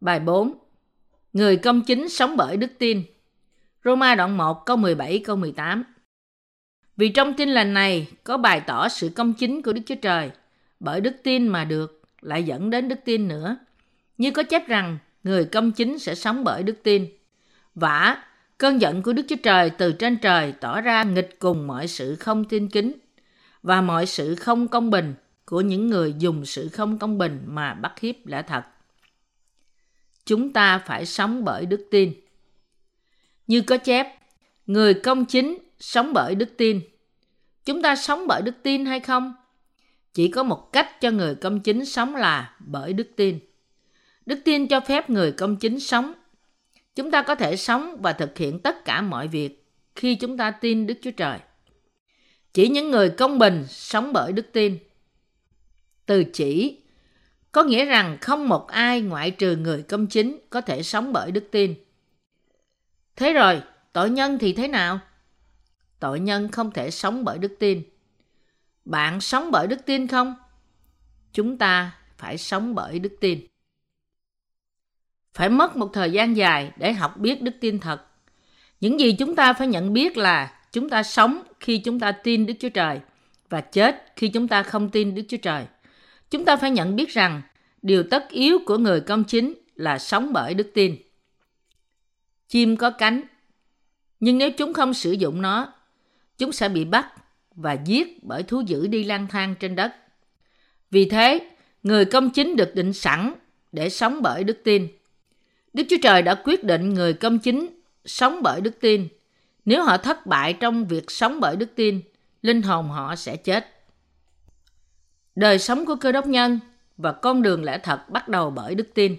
Bài 4. Người công chính sống bởi đức tin. Roma đoạn 1 câu 17 câu 18. Vì trong tin lành này có bày tỏ sự công chính của Đức Chúa Trời, bởi đức tin mà được lại dẫn đến đức tin nữa. Như có chép rằng người công chính sẽ sống bởi đức tin. Vả, cơn giận của Đức Chúa Trời từ trên trời tỏ ra nghịch cùng mọi sự không tin kính và mọi sự không công bình của những người dùng sự không công bình mà bắt hiếp lẽ thật. Chúng ta phải sống bởi đức tin. Như có chép, người công chính sống bởi đức tin. Chúng ta sống bởi đức tin hay không? Chỉ có một cách cho người công chính sống là bởi đức tin. Đức tin cho phép người công chính sống. Chúng ta có thể sống và thực hiện tất cả mọi việc khi chúng ta tin Đức Chúa Trời. Chỉ những người công bình sống bởi đức tin. Từ chỉ có nghĩa rằng không một ai ngoại trừ người công chính có thể sống bởi đức tin. Thế rồi, tội nhân thì thế nào? Tội nhân không thể sống bởi đức tin. Bạn sống bởi đức tin không? Chúng ta phải sống bởi đức tin. Phải mất một thời gian dài để học biết đức tin thật. Những gì chúng ta phải nhận biết là chúng ta sống khi chúng ta tin Đức Chúa Trời và chết khi chúng ta không tin Đức Chúa Trời. Chúng ta phải nhận biết rằng điều tất yếu của người công chính là sống bởi đức tin. Chim có cánh, nhưng nếu chúng không sử dụng nó, chúng sẽ bị bắt và giết bởi thú dữ đi lang thang trên đất. Vì thế, người công chính được định sẵn để sống bởi đức tin. Đức Chúa Trời đã quyết định người công chính sống bởi đức tin. Nếu họ thất bại trong việc sống bởi đức tin, linh hồn họ sẽ chết. Đời sống của cơ đốc nhân và con đường lẽ thật bắt đầu bởi đức tin.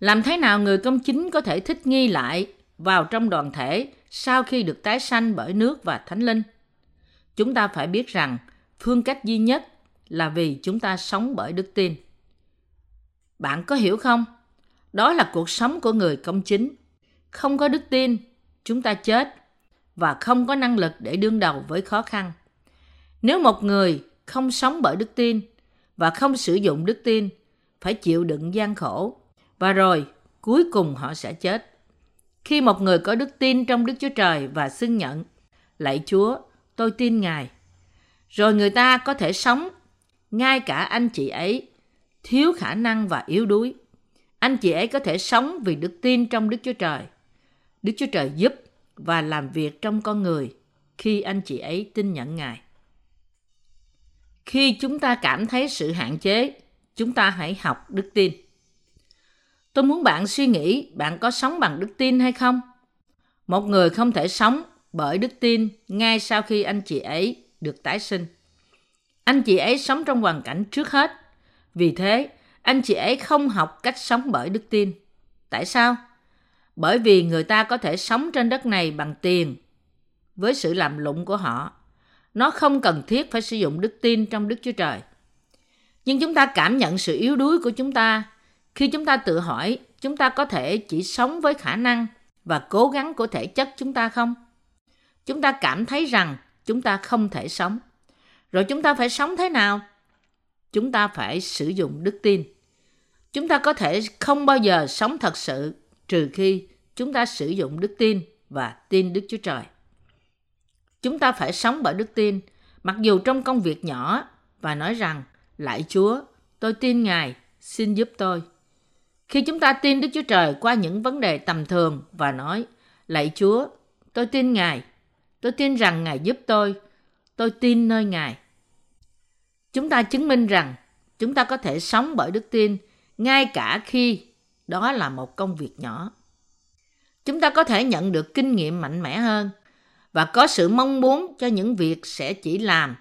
Làm thế nào người công chính có thể thích nghi lại vào trong đoàn thể sau khi được tái sanh bởi nước và thánh linh? Chúng ta phải biết rằng phương cách duy nhất là vì chúng ta sống bởi đức tin. Bạn có hiểu không? Đó là cuộc sống của người công chính. Không có đức tin, chúng ta chết và không có năng lực để đương đầu với khó khăn. Nếu một người không sống bởi đức tin và không sử dụng đức tin, phải chịu đựng gian khổ và rồi cuối cùng họ sẽ chết. Khi một người có đức tin trong Đức Chúa Trời và xưng nhận, lạy Chúa, tôi tin Ngài. Rồi người ta có thể sống, ngay cả anh chị ấy thiếu khả năng và yếu đuối. Anh chị ấy có thể sống vì đức tin trong Đức Chúa Trời. Đức Chúa Trời giúp và làm việc trong con người khi anh chị ấy tin nhận Ngài. Khi chúng ta cảm thấy sự hạn chế, chúng ta hãy học đức tin. Tôi muốn bạn suy nghĩ bạn có sống bằng đức tin hay không? Một người không thể sống bởi đức tin ngay sau khi anh chị ấy được tái sinh. Anh chị ấy sống trong hoàn cảnh trước hết. Vì thế, anh chị ấy không học cách sống bởi đức tin. Tại sao? Bởi vì người ta có thể sống trên đất này bằng tiền với sự làm lụng của họ. Nó không cần thiết phải sử dụng đức tin trong Đức Chúa Trời. Nhưng chúng ta cảm nhận sự yếu đuối của chúng ta khi chúng ta tự hỏi, chúng ta có thể chỉ sống với khả năng và cố gắng của thể chất chúng ta không? chúng ta cảm thấy rằng chúng ta không thể sống. Rồi chúng ta phải sống thế nào? Chúng ta phải sử dụng đức tin. Chúng ta có thể không bao giờ sống thật sự trừ khi chúng ta sử dụng đức tin và tin Đức Chúa Trời. Chúng ta phải sống bởi đức tin, mặc dù trong công việc nhỏ và nói rằng, lại Chúa, tôi tin Ngài, xin giúp tôi. Khi chúng ta tin Đức Chúa Trời qua những vấn đề tầm thường và nói, lạy Chúa, tôi tin Ngài, Tôi tin rằng Ngài giúp tôi. Tôi tin nơi Ngài. Chúng ta chứng minh rằng chúng ta có thể sống bởi đức tin ngay cả khi đó là một công việc nhỏ. Chúng ta có thể nhận được kinh nghiệm mạnh mẽ hơn và có sự mong muốn cho những việc sẽ chỉ làm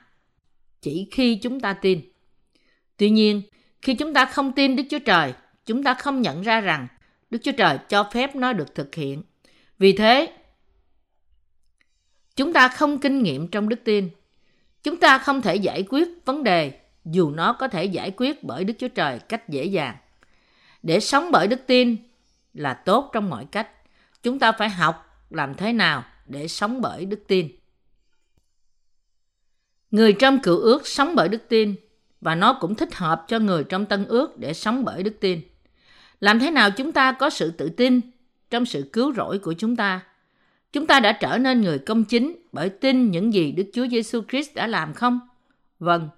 chỉ khi chúng ta tin. Tuy nhiên, khi chúng ta không tin Đức Chúa Trời, chúng ta không nhận ra rằng Đức Chúa Trời cho phép nó được thực hiện. Vì thế, Chúng ta không kinh nghiệm trong đức tin. Chúng ta không thể giải quyết vấn đề dù nó có thể giải quyết bởi Đức Chúa Trời cách dễ dàng. Để sống bởi đức tin là tốt trong mọi cách. Chúng ta phải học làm thế nào để sống bởi đức tin. Người trong cựu ước sống bởi đức tin và nó cũng thích hợp cho người trong tân ước để sống bởi đức tin. Làm thế nào chúng ta có sự tự tin trong sự cứu rỗi của chúng ta? Chúng ta đã trở nên người công chính bởi tin những gì Đức Chúa Giêsu Christ đã làm không? Vâng,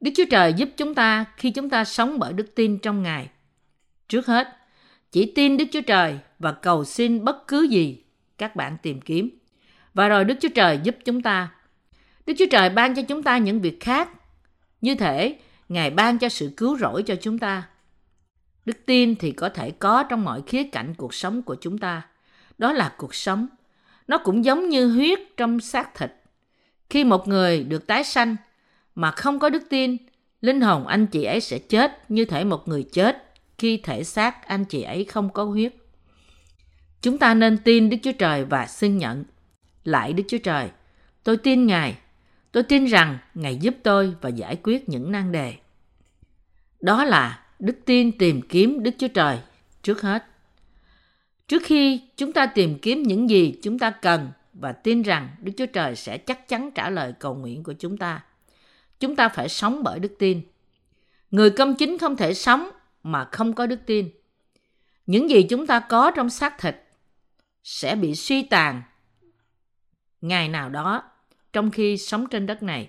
Đức Chúa Trời giúp chúng ta khi chúng ta sống bởi đức tin trong Ngài. Trước hết, chỉ tin Đức Chúa Trời và cầu xin bất cứ gì các bạn tìm kiếm. Và rồi Đức Chúa Trời giúp chúng ta. Đức Chúa Trời ban cho chúng ta những việc khác. Như thể Ngài ban cho sự cứu rỗi cho chúng ta. Đức tin thì có thể có trong mọi khía cạnh cuộc sống của chúng ta. Đó là cuộc sống. Nó cũng giống như huyết trong xác thịt. Khi một người được tái sanh mà không có đức tin, linh hồn anh chị ấy sẽ chết như thể một người chết khi thể xác anh chị ấy không có huyết. Chúng ta nên tin Đức Chúa Trời và xưng nhận. Lại Đức Chúa Trời, tôi tin Ngài. Tôi tin rằng Ngài giúp tôi và giải quyết những nan đề. Đó là đức tin tìm kiếm Đức Chúa Trời trước hết. Trước khi chúng ta tìm kiếm những gì chúng ta cần và tin rằng Đức Chúa Trời sẽ chắc chắn trả lời cầu nguyện của chúng ta, chúng ta phải sống bởi đức tin. Người công chính không thể sống mà không có đức tin. Những gì chúng ta có trong xác thịt sẽ bị suy tàn ngày nào đó trong khi sống trên đất này.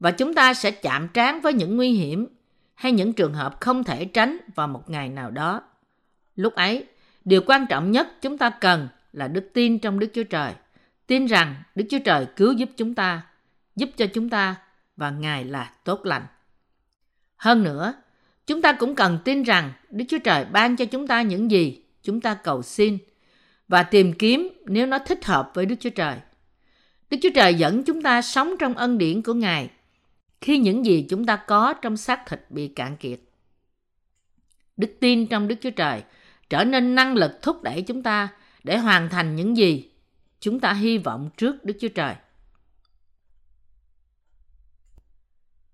Và chúng ta sẽ chạm trán với những nguy hiểm hay những trường hợp không thể tránh vào một ngày nào đó. Lúc ấy, điều quan trọng nhất chúng ta cần là đức tin trong Đức Chúa Trời. Tin rằng Đức Chúa Trời cứu giúp chúng ta, giúp cho chúng ta và Ngài là tốt lành. Hơn nữa, chúng ta cũng cần tin rằng Đức Chúa Trời ban cho chúng ta những gì chúng ta cầu xin và tìm kiếm nếu nó thích hợp với Đức Chúa Trời. Đức Chúa Trời dẫn chúng ta sống trong ân điển của Ngài khi những gì chúng ta có trong xác thịt bị cạn kiệt. Đức tin trong Đức Chúa Trời trở nên năng lực thúc đẩy chúng ta để hoàn thành những gì chúng ta hy vọng trước Đức Chúa Trời.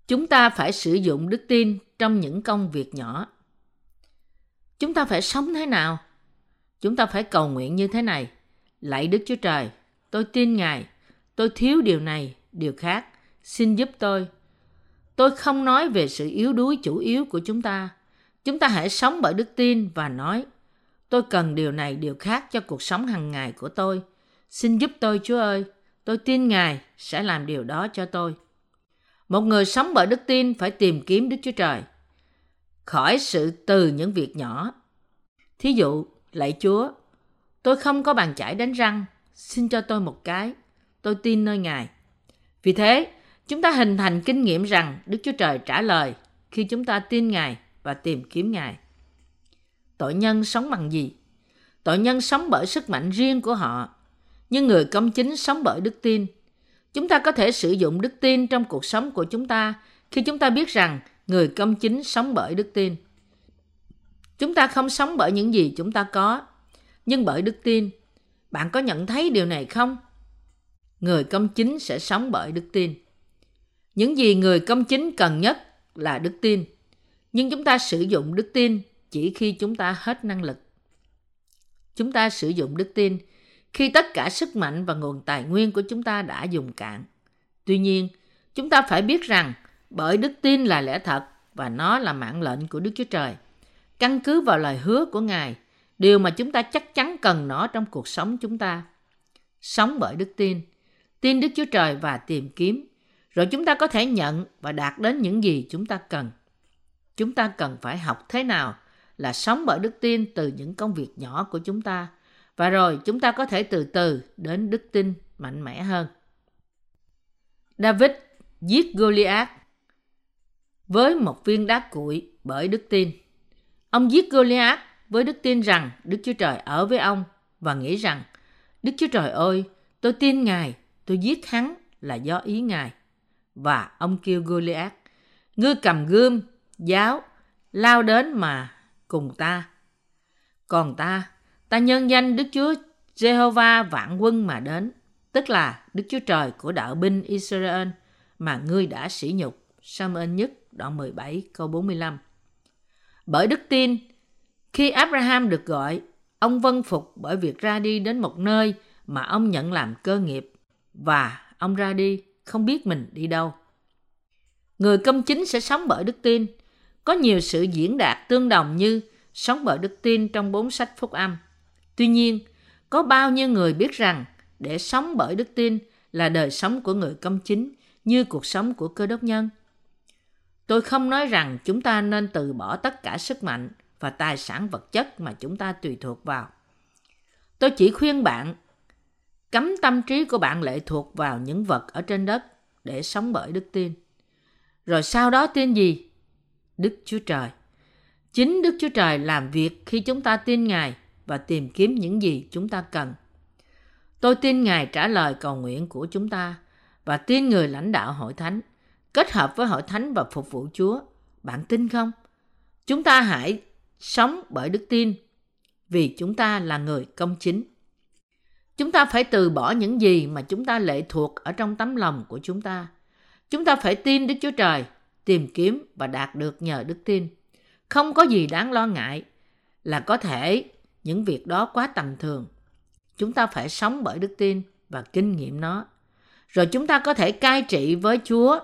Chúng ta phải sử dụng đức tin trong những công việc nhỏ. Chúng ta phải sống thế nào? Chúng ta phải cầu nguyện như thế này. Lạy Đức Chúa Trời, tôi tin Ngài, tôi thiếu điều này, điều khác. Xin giúp tôi. Tôi không nói về sự yếu đuối chủ yếu của chúng ta. Chúng ta hãy sống bởi đức tin và nói, tôi cần điều này, điều khác cho cuộc sống hàng ngày của tôi. Xin giúp tôi Chúa ơi, tôi tin Ngài sẽ làm điều đó cho tôi. Một người sống bởi đức tin phải tìm kiếm Đức Chúa Trời khỏi sự từ những việc nhỏ. Thí dụ, lạy Chúa, tôi không có bàn chải đánh răng, xin cho tôi một cái. Tôi tin nơi Ngài. Vì thế, chúng ta hình thành kinh nghiệm rằng Đức Chúa Trời trả lời khi chúng ta tin Ngài và tìm kiếm Ngài. Tội nhân sống bằng gì? Tội nhân sống bởi sức mạnh riêng của họ, nhưng người công chính sống bởi đức tin – Chúng ta có thể sử dụng đức tin trong cuộc sống của chúng ta khi chúng ta biết rằng người công chính sống bởi đức tin. Chúng ta không sống bởi những gì chúng ta có, nhưng bởi đức tin. Bạn có nhận thấy điều này không? Người công chính sẽ sống bởi đức tin. Những gì người công chính cần nhất là đức tin, nhưng chúng ta sử dụng đức tin chỉ khi chúng ta hết năng lực. Chúng ta sử dụng đức tin khi tất cả sức mạnh và nguồn tài nguyên của chúng ta đã dùng cạn. Tuy nhiên, chúng ta phải biết rằng bởi đức tin là lẽ thật và nó là mạng lệnh của Đức Chúa Trời. Căn cứ vào lời hứa của Ngài, điều mà chúng ta chắc chắn cần nó trong cuộc sống chúng ta. Sống bởi đức tin, tin Đức Chúa Trời và tìm kiếm, rồi chúng ta có thể nhận và đạt đến những gì chúng ta cần. Chúng ta cần phải học thế nào là sống bởi đức tin từ những công việc nhỏ của chúng ta – và rồi chúng ta có thể từ từ đến đức tin mạnh mẽ hơn. David giết Goliath với một viên đá cuội bởi đức tin. Ông giết Goliath với đức tin rằng Đức Chúa Trời ở với ông và nghĩ rằng Đức Chúa Trời ơi, tôi tin Ngài, tôi giết hắn là do ý Ngài. Và ông kêu Goliath, ngươi cầm gươm, giáo, lao đến mà cùng ta. Còn ta Ta nhân danh Đức Chúa Jehovah vạn quân mà đến, tức là Đức Chúa Trời của đạo binh Israel mà ngươi đã sỉ nhục. Samuel nhất đoạn 17 câu 45 bởi đức tin, khi Abraham được gọi, ông vân phục bởi việc ra đi đến một nơi mà ông nhận làm cơ nghiệp và ông ra đi không biết mình đi đâu. Người công chính sẽ sống bởi đức tin. Có nhiều sự diễn đạt tương đồng như sống bởi đức tin trong bốn sách phúc âm. Tuy nhiên, có bao nhiêu người biết rằng để sống bởi đức tin là đời sống của người công chính như cuộc sống của cơ đốc nhân? Tôi không nói rằng chúng ta nên từ bỏ tất cả sức mạnh và tài sản vật chất mà chúng ta tùy thuộc vào. Tôi chỉ khuyên bạn cấm tâm trí của bạn lệ thuộc vào những vật ở trên đất để sống bởi đức tin. Rồi sau đó tin gì? Đức Chúa Trời. Chính Đức Chúa Trời làm việc khi chúng ta tin Ngài và tìm kiếm những gì chúng ta cần. Tôi tin Ngài trả lời cầu nguyện của chúng ta và tin người lãnh đạo hội thánh, kết hợp với hội thánh và phục vụ Chúa. Bạn tin không? Chúng ta hãy sống bởi đức tin vì chúng ta là người công chính. Chúng ta phải từ bỏ những gì mà chúng ta lệ thuộc ở trong tấm lòng của chúng ta. Chúng ta phải tin Đức Chúa Trời, tìm kiếm và đạt được nhờ đức tin. Không có gì đáng lo ngại là có thể những việc đó quá tầm thường. Chúng ta phải sống bởi đức tin và kinh nghiệm nó. Rồi chúng ta có thể cai trị với Chúa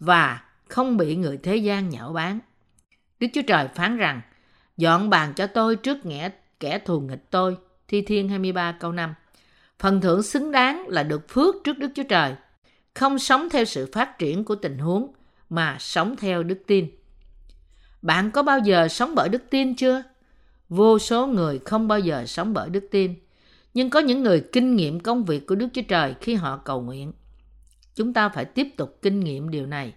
và không bị người thế gian nhạo báng. Đức Chúa Trời phán rằng, dọn bàn cho tôi trước nghĩa kẻ thù nghịch tôi. Thi Thiên 23 câu 5. Phần thưởng xứng đáng là được phước trước Đức Chúa Trời. Không sống theo sự phát triển của tình huống, mà sống theo đức tin. Bạn có bao giờ sống bởi đức tin chưa? Vô số người không bao giờ sống bởi đức tin. Nhưng có những người kinh nghiệm công việc của Đức Chúa Trời khi họ cầu nguyện. Chúng ta phải tiếp tục kinh nghiệm điều này.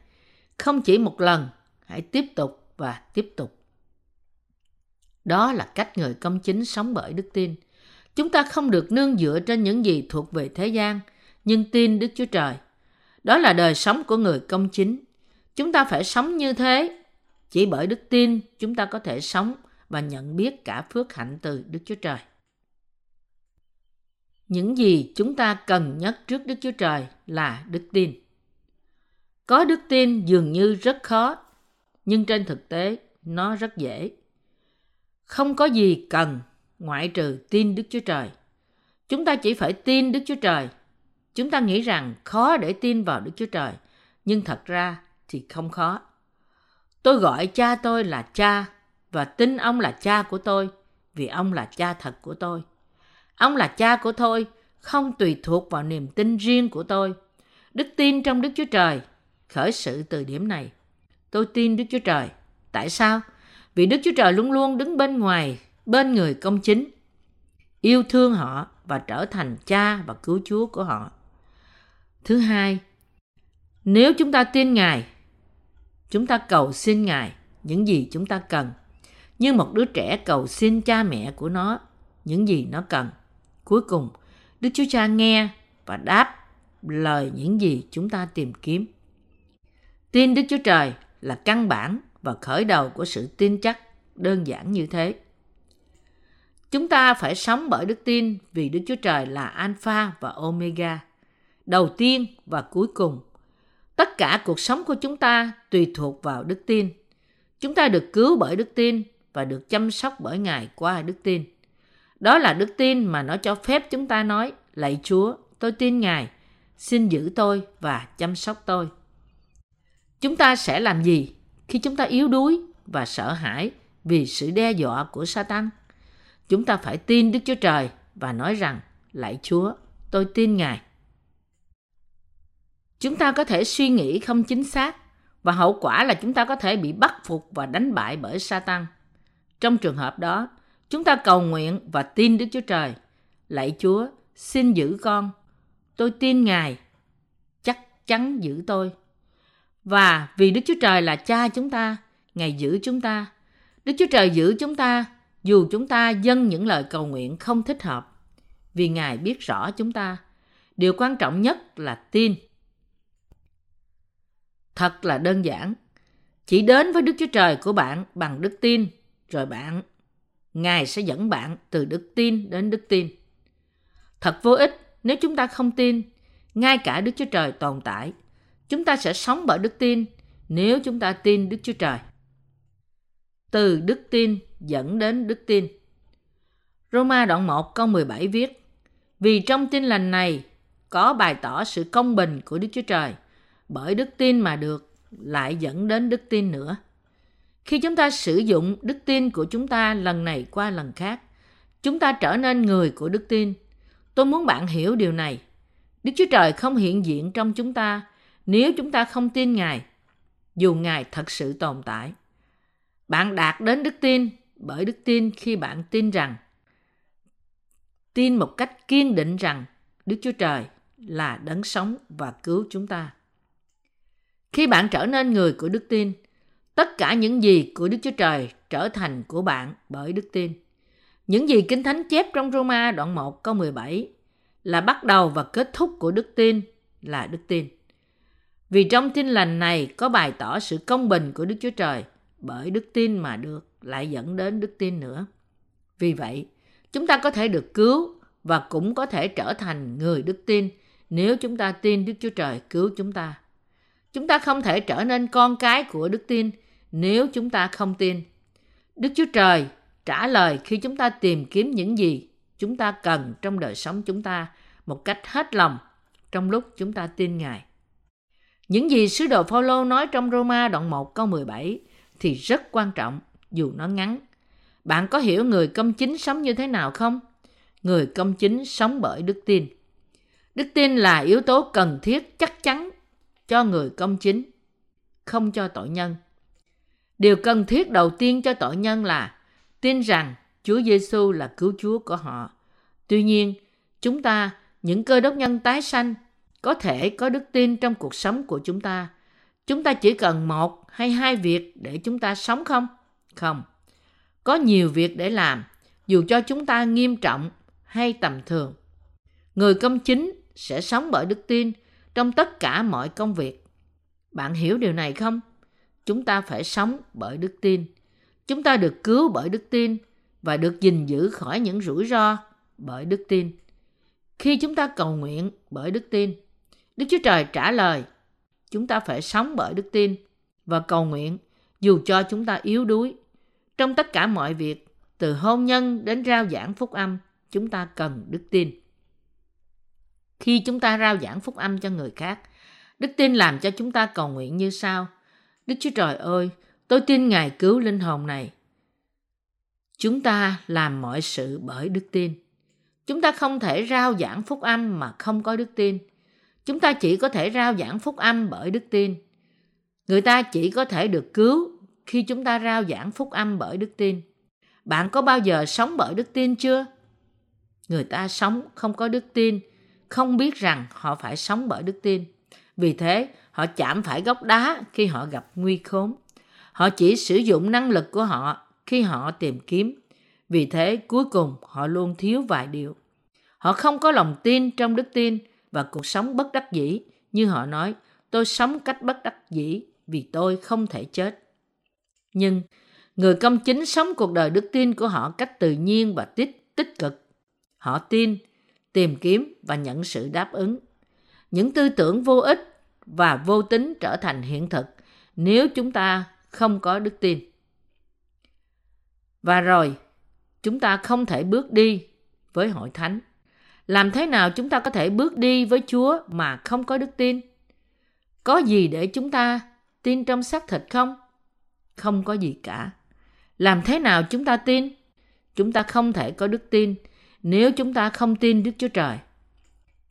Không chỉ một lần, hãy tiếp tục và tiếp tục. Đó là cách người công chính sống bởi đức tin. Chúng ta không được nương dựa trên những gì thuộc về thế gian, nhưng tin Đức Chúa Trời. Đó là đời sống của người công chính. Chúng ta phải sống như thế. Chỉ bởi đức tin, chúng ta có thể sống và nhận biết cả phước hạnh từ Đức Chúa Trời. Những gì chúng ta cần nhất trước Đức Chúa Trời là đức tin. Có đức tin dường như rất khó, nhưng trên thực tế nó rất dễ. Không có gì cần ngoại trừ tin Đức Chúa Trời. Chúng ta chỉ phải tin Đức Chúa Trời. Chúng ta nghĩ rằng khó để tin vào Đức Chúa Trời, nhưng thật ra thì không khó. Tôi gọi cha tôi là cha và tin ông là cha của tôi vì ông là cha thật của tôi. Ông là cha của tôi, không tùy thuộc vào niềm tin riêng của tôi. Đức tin trong Đức Chúa Trời khởi sự từ điểm này. Tôi tin Đức Chúa Trời. Tại sao? Vì Đức Chúa Trời luôn luôn đứng bên ngoài, bên người công chính, yêu thương họ và trở thành cha và cứu Chúa của họ. Thứ hai, nếu chúng ta tin Ngài, chúng ta cầu xin Ngài những gì chúng ta cần. Như một đứa trẻ cầu xin cha mẹ của nó những gì nó cần. Cuối cùng, Đức Chúa Cha nghe và đáp lời những gì chúng ta tìm kiếm. Tin Đức Chúa Trời là căn bản và khởi đầu của sự tin chắc đơn giản như thế. Chúng ta phải sống bởi đức tin vì Đức Chúa Trời là Alpha và Omega, đầu tiên và cuối cùng. Tất cả cuộc sống của chúng ta tùy thuộc vào đức tin. Chúng ta được cứu bởi đức tin và được chăm sóc bởi Ngài qua đức tin. Đó là đức tin mà nó cho phép chúng ta nói, lạy Chúa, tôi tin Ngài, xin giữ tôi và chăm sóc tôi. Chúng ta sẽ làm gì khi chúng ta yếu đuối và sợ hãi vì sự đe dọa của Satan? Chúng ta phải tin Đức Chúa Trời và nói rằng, lạy Chúa, tôi tin Ngài. Chúng ta có thể suy nghĩ không chính xác và hậu quả là chúng ta có thể bị bắt phục và đánh bại bởi Satan. Trong trường hợp đó, chúng ta cầu nguyện và tin Đức Chúa Trời. Lạy Chúa, xin giữ con. Tôi tin Ngài. Chắc chắn giữ tôi. Và vì Đức Chúa Trời là cha chúng ta, Ngài giữ chúng ta. Đức Chúa Trời giữ chúng ta dù chúng ta dâng những lời cầu nguyện không thích hợp. Vì Ngài biết rõ chúng ta. Điều quan trọng nhất là tin. Thật là đơn giản. Chỉ đến với Đức Chúa Trời của bạn bằng đức tin, rồi bạn, Ngài sẽ dẫn bạn từ đức tin đến đức tin. Thật vô ích nếu chúng ta không tin, ngay cả Đức Chúa Trời tồn tại. Chúng ta sẽ sống bởi đức tin nếu chúng ta tin Đức Chúa Trời. Từ đức tin dẫn đến đức tin. Roma đoạn 1 câu 17 viết Vì trong tin lành này có bày tỏ sự công bình của Đức Chúa Trời bởi đức tin mà được lại dẫn đến đức tin nữa. Khi chúng ta sử dụng đức tin của chúng ta lần này qua lần khác, chúng ta trở nên người của đức tin. Tôi muốn bạn hiểu điều này. Đức Chúa Trời không hiện diện trong chúng ta nếu chúng ta không tin Ngài, dù Ngài thật sự tồn tại. Bạn đạt đến đức tin bởi đức tin khi bạn tin rằng tin một cách kiên định rằng Đức Chúa Trời là đấng sống và cứu chúng ta. Khi bạn trở nên người của đức tin, tất cả những gì của Đức Chúa Trời trở thành của bạn bởi đức tin. Những gì Kinh Thánh chép trong Roma đoạn 1 câu 17 là bắt đầu và kết thúc của đức tin là đức tin. Vì trong tin lành này có bày tỏ sự công bình của Đức Chúa Trời bởi đức tin mà được lại dẫn đến đức tin nữa. Vì vậy, chúng ta có thể được cứu và cũng có thể trở thành người đức tin nếu chúng ta tin Đức Chúa Trời cứu chúng ta. Chúng ta không thể trở nên con cái của đức tin nếu chúng ta không tin. Đức Chúa Trời trả lời khi chúng ta tìm kiếm những gì chúng ta cần trong đời sống chúng ta một cách hết lòng trong lúc chúng ta tin Ngài. Những gì sứ đồ Phaolô nói trong Roma đoạn 1 câu 17 thì rất quan trọng dù nó ngắn. Bạn có hiểu người công chính sống như thế nào không? Người công chính sống bởi đức tin. Đức tin là yếu tố cần thiết chắc chắn cho người công chính, không cho tội nhân. Điều cần thiết đầu tiên cho tội nhân là tin rằng Chúa Giêsu là cứu Chúa của họ. Tuy nhiên, chúng ta, những cơ đốc nhân tái sanh, có thể có đức tin trong cuộc sống của chúng ta. Chúng ta chỉ cần một hay hai việc để chúng ta sống không? Không. Có nhiều việc để làm, dù cho chúng ta nghiêm trọng hay tầm thường. Người công chính sẽ sống bởi đức tin trong tất cả mọi công việc. Bạn hiểu điều này không? Chúng ta phải sống bởi đức tin. Chúng ta được cứu bởi đức tin và được gìn giữ khỏi những rủi ro bởi đức tin. Khi chúng ta cầu nguyện bởi đức tin, Đức Chúa Trời trả lời, chúng ta phải sống bởi đức tin và cầu nguyện dù cho chúng ta yếu đuối. Trong tất cả mọi việc, từ hôn nhân đến rao giảng phúc âm, chúng ta cần đức tin. Khi chúng ta rao giảng phúc âm cho người khác, đức tin làm cho chúng ta cầu nguyện như sau. Đức Chúa Trời ơi, tôi tin Ngài cứu linh hồn này. Chúng ta làm mọi sự bởi đức tin. Chúng ta không thể rao giảng phúc âm mà không có đức tin. Chúng ta chỉ có thể rao giảng phúc âm bởi đức tin. Người ta chỉ có thể được cứu khi chúng ta rao giảng phúc âm bởi đức tin. Bạn có bao giờ sống bởi đức tin chưa? Người ta sống không có đức tin, không biết rằng họ phải sống bởi đức tin. Vì thế, họ chạm phải góc đá khi họ gặp nguy khốn. Họ chỉ sử dụng năng lực của họ khi họ tìm kiếm. Vì thế, cuối cùng họ luôn thiếu vài điều. Họ không có lòng tin trong đức tin và cuộc sống bất đắc dĩ. Như họ nói, tôi sống cách bất đắc dĩ vì tôi không thể chết. Nhưng người công chính sống cuộc đời đức tin của họ cách tự nhiên và tích tích cực. Họ tin, tìm kiếm và nhận sự đáp ứng. Những tư tưởng vô ích và vô tính trở thành hiện thực nếu chúng ta không có đức tin. Và rồi, chúng ta không thể bước đi với hội thánh. Làm thế nào chúng ta có thể bước đi với Chúa mà không có đức tin? Có gì để chúng ta tin trong xác thịt không? Không có gì cả. Làm thế nào chúng ta tin? Chúng ta không thể có đức tin nếu chúng ta không tin Đức Chúa Trời.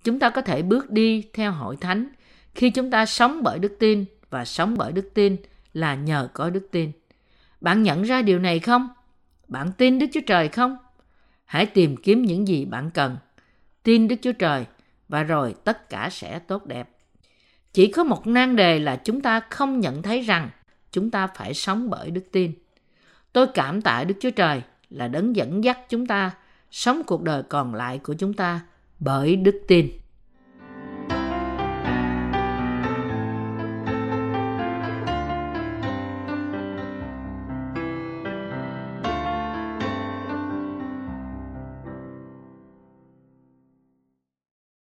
Chúng ta có thể bước đi theo hội thánh khi chúng ta sống bởi đức tin và sống bởi đức tin là nhờ có đức tin. Bạn nhận ra điều này không? Bạn tin Đức Chúa Trời không? Hãy tìm kiếm những gì bạn cần. Tin Đức Chúa Trời và rồi tất cả sẽ tốt đẹp. Chỉ có một nan đề là chúng ta không nhận thấy rằng chúng ta phải sống bởi đức tin. Tôi cảm tạ Đức Chúa Trời là đấng dẫn dắt chúng ta sống cuộc đời còn lại của chúng ta bởi đức tin.